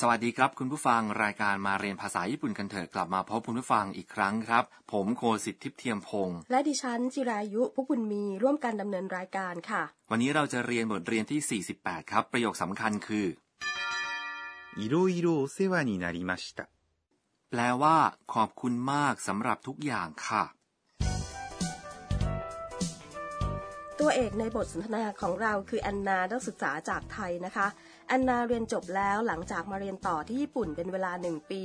สวัสดีครับ คุณผู้ฟังรายการมาเรียนภาษาญี่ปุ่นกันเถอะกลับมาพบคุณผู้ฟังอีกครั้งครับ ผมโคสิทธิ์ทิพย์เทียมพงศ์ และดิฉันจิรายุพุกบุญมีร่วมกันดำเนินรายการค่ะ วันนี้เราจะเรียนบทเรียนที่ 48 ครับ ประโยคสำคัญคือ いろいろお世話になりました。 แปลว่า ขอบคุณมากสำหรับทุกอย่างค่ะ ตัวเอกในบทสนทนาของเราคือแอนนานักศึกษาจากไทยนะคะแ อนนาเรียนจบแล้วหลังจากมาเรียนต่อที่ญี่ปุ่นเป็นเวลาหนึ่งปี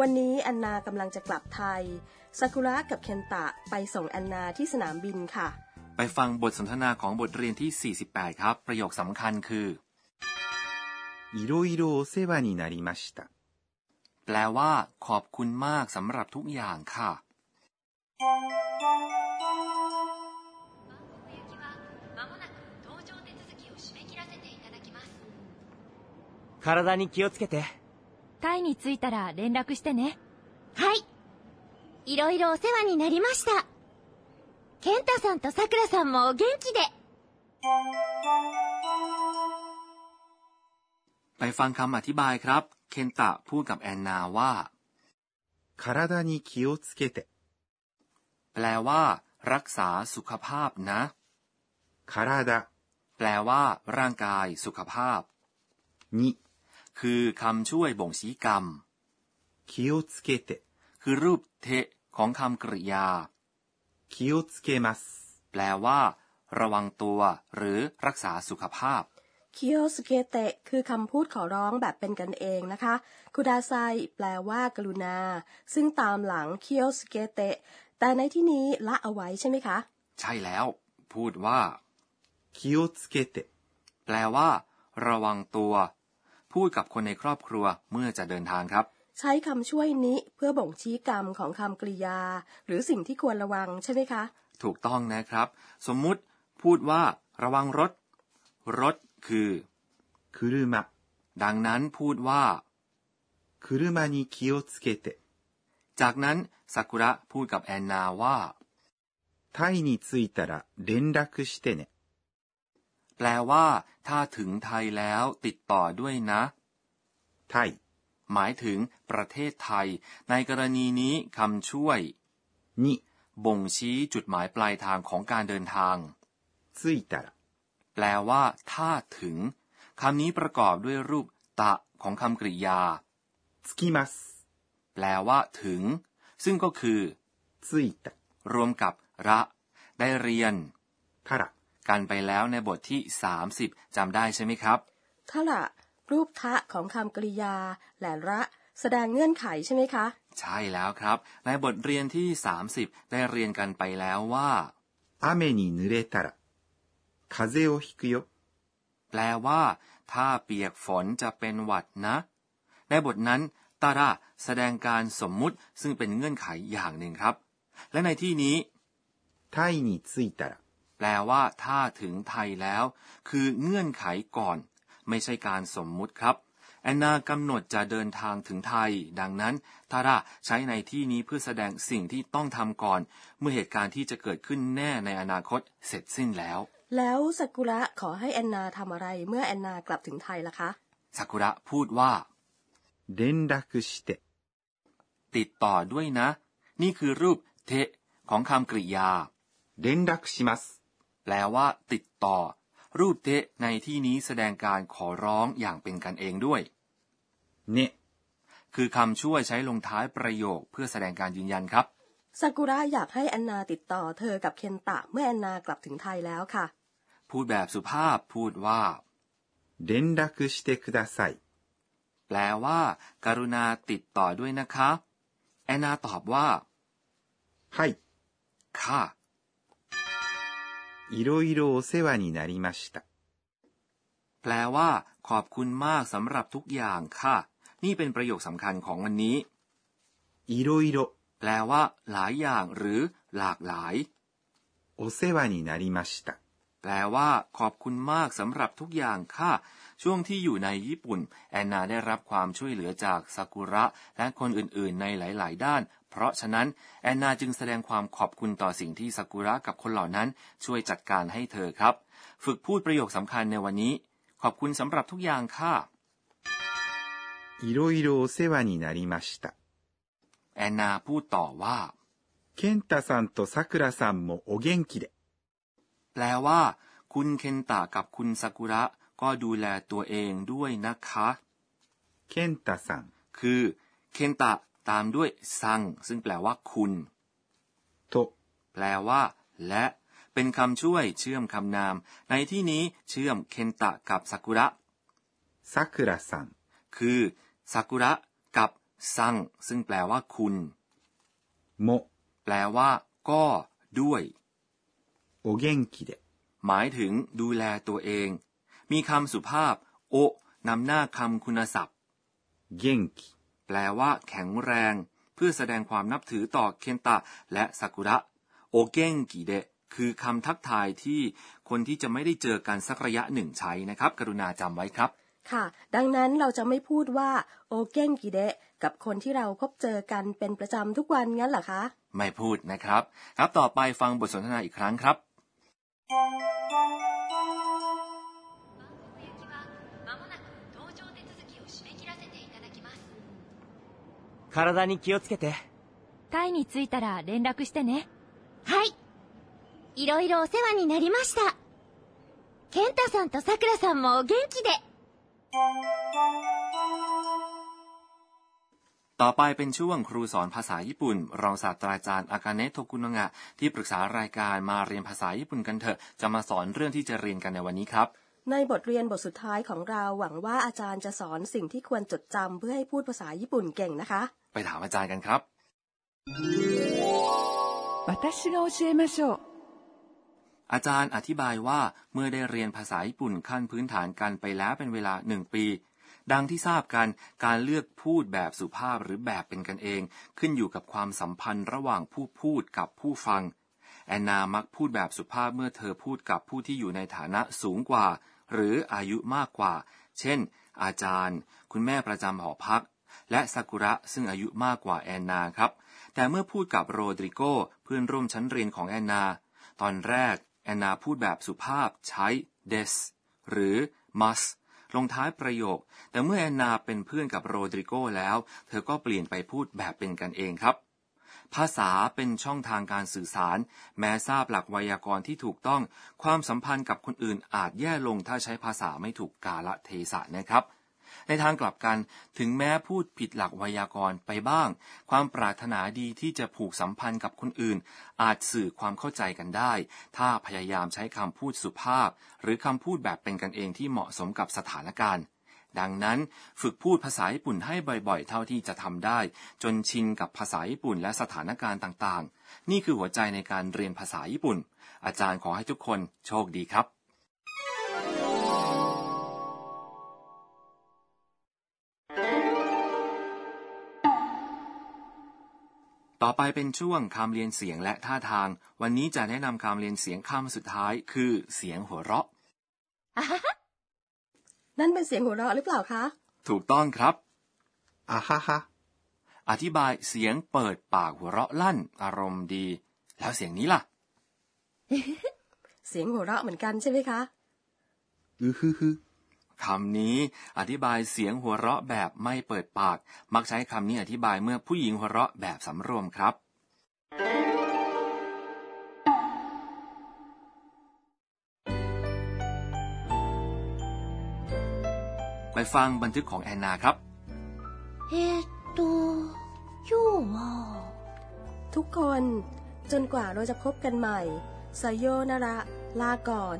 วันนี้แอนนากำลังจะกลับไทยซากุระกับเคนตะไปส่งแอนนาที่สนามบินค่ะ ไปฟังบทสนทนาของบทเรียนที่ 48 ครับ ประโยคสำคัญคือ いろいろお世話になりました。 แปลว่า ขอบคุณมากสำหรับทุกอย่างค่ะ 体に気をつけてタイに着いたら連絡してねはいいろいろお世話になりました健太さんとさくらさんもお元気で ไปฟังคำอธิบายครับ เคนตะพูดกับแอนนาว่า 体に気をつけて、 แปลว่า รักษาสุขภาพนะ 体 แปลว่า ร่างกาย สุขภาพ に คือคำช่วยบ่งชี้กรรม 気をつけて、 คือรูปเทะของคำกริยา 気をつけます。 แปลว่า ระวังตัว หรือรักษาสุขภาพ คิโอสเกเตะคือคำพูดขอร้องแบบเป็นกันเองนะคะคุดาไซแปลว่ากรุณา ซึ่งตามหลังคิโอสเกเตะแต่ในที่นี้ละเอาไว้ใช่ไหมคะ ใช่แล้ว พูดว่า 気をつけて、 แปลว่า ระวังตัว พูดกับคนในครอบครัวเมื่อจะเดินทางครับ ใช้คำช่วยนิเพื่อบ่งชี้กรรมของคำกริยา หรือสิ่งที่ควรระวังใช่ไหมคะ ถูกต้องนะครับ สมมุติ พูดว่า ระวังรถ รถคือ 車、 ดังนั้นพูดว่า 車に気をつけて、 จากนั้นซากุระพูดกับแอนนาว่า タイに着いたら連絡してね。 แปลว่า ถ้าถึงไทยแล้วติดต่อด้วยนะ タイ หมายถึงประเทศไทย ในกรณีนี้คำช่วย に บ่งชี้จุดหมายปลายทางของการเดินทาง 着いたら แปลว่า ถ้าถึงคำนี้ประกอบด้วยรูปตะของคำกริยา 着きます。 แปลว่า ถึง ซึ่งก็คือ 着いた、 รวมกับ ระ ได้เรียน たら、 กันไปแล้วในบทที่ 30จำได้ใช่ไหมครับ ถ้าละรูปทะของคำกริยา และระ แสดงเงื่อนไขใช่ไหมคะ ใช่แล้วครับ ในบทเรียนที่ 30 ได้เรียนกันไปแล้วว่า 雨に濡れたら、風邪をひくよ。 แปลว่า ถ้าเปียกฝนจะเป็นหวัดนะ ในบทนั้นตาระแสดงการสมมุติซึ่งเป็นเงื่อนไขอย่างหนึ่งครับ และในที่นี้ タイに着いたら、 แปลว่า ถ้าถึงไทยแล้ว คือเงื่อนไขก่อน ไม่ใช่การสมมุติครับ แอนนากำหนดจะเดินทางถึงไทย ดังนั้นทาระใช้ในที่นี้เพื่อแสดงสิ่งที่ต้องทำก่อน เมื่อเหตุการณ์ที่จะเกิดขึ้นแน่ในอนาคตเสร็จสิ้นแล้ว แล้วซากุระขอให้แอนนาทำอะไรเมื่อแอนนากลับถึงไทยล่ะคะ ซากุระพูดว่า 連絡して、 ติดต่อด้วยนะ นี่คือรูปเทะของคำกริยา 連絡します。 แปลว่า ติดต่อ รูปเทะในที่นี้แสดงการขอร้องอย่างเป็นกันเองด้วย ね、 คือคำช่วยใช้ลงท้ายประโยคเพื่อแสดงการยืนยันครับ ซากุระอยากให้แอนนาติดต่อเธอกับเคนตะเมื่อแอนนากลับถึงไทยแล้วค่ะ พูดแบบสุภาพพูดว่า 連絡してください。 แปลว่า การุณาติดต่อด้วยนะคะ แอนนาตอบว่า はい、 ค่ะ いろいろお世話になりました。 แปลว่า ขอบคุณมากสำหรับทุกอย่างค่ะ นี่เป็นประโยคสำคัญของวันนี้ いろいろ แปลว่า หลายอย่างหรือ หลากหลาย お世話になりました。 แปลว่า ขอบคุณมากสำหรับทุกอย่างค่ะ ช่วงที่อยู่ในญี่ปุ่น แอนนาได้รับความช่วยเหลือจากซากุระ และคนอื่นๆ ในหลาย ๆ ด้าน เพราะฉะนั้น แอนนาจึงแสดงความขอบคุณต่อสิ่งที่ซากุระกับคนเหล่านั้น ช่วยจัดการให้เธอครับ ฝึกพูดประโยคสำคัญในวันนี้ ขอบคุณสำหรับทุกอย่างค่ะ いろいろお世話になりました。 แอนนาพูดต่อว่า 健太さんとさくらさんもお元気で。 แปลว่า คุณเคนตะกับคุณซากุระ ก็ดูแลตัวเองด้วยนะคะ 健太さん คือ เคนตะ ตามด้วยซัง ซึ่งแปลว่าคุณโตแปลว่า และ เป็นคำช่วยเชื่อมคำนาม ในที่นี้เชื่อมเคนตะกับซากุระซากุระซังคือซากุระกับซัง ซึ่งแปลว่าคุณโมแปลว่า ก็ ด้วยโอเก่งกิเดหมายถึงดูแลตัวเอง มีคำสุภาพ โอนำหน้าคำคุณศัพท์เก่งกิ แปลว่าแข็งแรง เพื่อแสดงความนับถือต่อเคนตะและซากุระโอเก้งกิเดะคือคำทักทายที่คนที่จะไม่ได้เจอกันสักระยะหนึ่งใช้นะครับ กรุณาจำไว้ครับ ค่ะ ดังนั้นเราจะไม่พูดว่าโอเก้งกิเดะกับคนที่เราพบเจอกันเป็นประจำทุกวันงั้นเหรอคะ ไม่พูดนะครับ ครับต่อไปฟังบทสนทนาอีกครั้งครับ 体に気をつけて。タイに着いたら連絡してねはいいろいろお世話になりました健太さんとさくらさんもお元気で ต่อไปเป็นช่วงครูสอนภาษาญี่ปุ่น รองศาสตราจารย์อากาเนะโทกุโนะงะ ที่ปรึกษารายการมาเรียนภาษาญี่ปุ่นกันเถอะ จะมาสอนเรื่องที่จะเรียนกันในวันนี้ครับ ในบทเรียนบทสุดท้ายของเราหวังว่าอาจารย์จะสอนสิ่งที่ควรจดจำเพื่อให้พูดภาษาญี่ปุ่นเก่งนะคะ ไปถามอาจารย์กันครับอาจารย์อธิบายว่าเมื่อได้เรียนภาษาญี่ปุ่นขั้นพื้นฐานกันไปแล้วเป็นเวลาหนึ่งปี ดังที่ทราบกันการเลือกพูดแบบสุภาพหรือแบบเป็นกันเอง ขึ้นอยู่กับความสัมพันธ์ระหว่างผู้พูดกับผู้ฟัง แอนนามักพูดแบบสุภาพเมื่อเธอพูดกับผู้ที่อยู่ในฐานะสูงกว่า หรืออายุมากกว่า เช่น อาจารย์ คุณแม่ประจำหอพัก และซากุระซึ่งอายุมากกว่าแอนนาครับ แต่เมื่อพูดกับโรดริโกเพื่อนร่วมชั้นเรียนของแอนนา ตอนแรก แอนนาพูดแบบสุภาพใช้ des หรือ must ลงท้ายประโยค แต่เมื่อแอนนาเป็นเพื่อนกับโรดริโกแล้ว เธอก็เปลี่ยนไปพูดแบบเป็นกันเองครับ ภาษาเป็นช่องทางการสื่อสาร แม้ทราบหลักไวยากรณ์ที่ถูกต้อง ความสัมพันธ์กับคนอื่นอาจแย่ลงถ้าใช้ภาษาไม่ถูกกาละเทศะนะครับในทางกลับกันถึงแม้พูดผิดหลักไวยากรณ์ไปบ้าง ความปรารถนาดีที่จะผูกสัมพันธ์กับคนอื่น อาจสื่อความเข้าใจกันได้ ถ้าพยายามใช้คำพูดสุภาพ หรือคำพูดแบบเป็นกันเองที่เหมาะสมกับสถานการณ์ ดังนั้นฝึกพูดภาษาญี่ปุ่นให้บ่อยๆ เท่าที่จะทำได้ จนชินกับภาษาญี่ปุ่นและสถานการณ์ต่างๆ นี่คือหัวใจในการเรียนภาษาญี่ปุ่น อาจารย์ขอให้ทุกคนโชคดีครับต่อไปเป็นช่วงคำเรียนเสียงและท่าทาง วันนี้จะแนะนำคำเรียนเสียงคำสุดท้าย คือเสียงหัวเราะ นั่นเป็นเสียงหัวเราะหรือเปล่าคะ ถูกต้องครับอาฮ่าฮ่าอธิบายเสียงเปิดปากหัวเราะลั่น อารมณ์ดี แล้วเสียงนี้ล่ะ เสียงหัวเราะเหมือนกันใช่ไหมคะอือฮึฮคำนี้อธิบายเสียงหัวเราะแบบไม่เปิดปาก มักใช้คำนี้อธิบายเมื่อผู้หญิงหัวเราะแบบสำรวมครับ ไปฟังบันทึกของแอนนาครับ เอโตยูวทุกคนจนกว่าเราจะพบกันใหม่สยโยนาระ ลาก่อน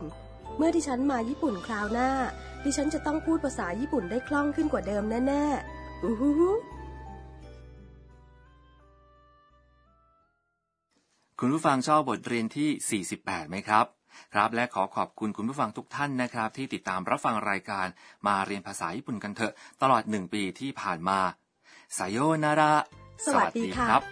เมื่อที่ฉันมาญี่ปุ่นคราวหน้า ดิฉันจะต้องพูดภาษาญี่ปุ่นได้คล่องขึ้นกว่าเดิมแน่ๆอู้หูคุณผู้ฟังชอบบทเรียนที่ 48 ไหมครับ ครับและขอขอบคุณคุณผู้ฟังทุกท่านนะครับ ที่ติดตามรับฟังรายการมาเรียนภาษาญี่ปุ่นกันเถอะ ตลอดหนึ่งปีที่ผ่านมาไซโยนาระสวัสดีค่ะครับ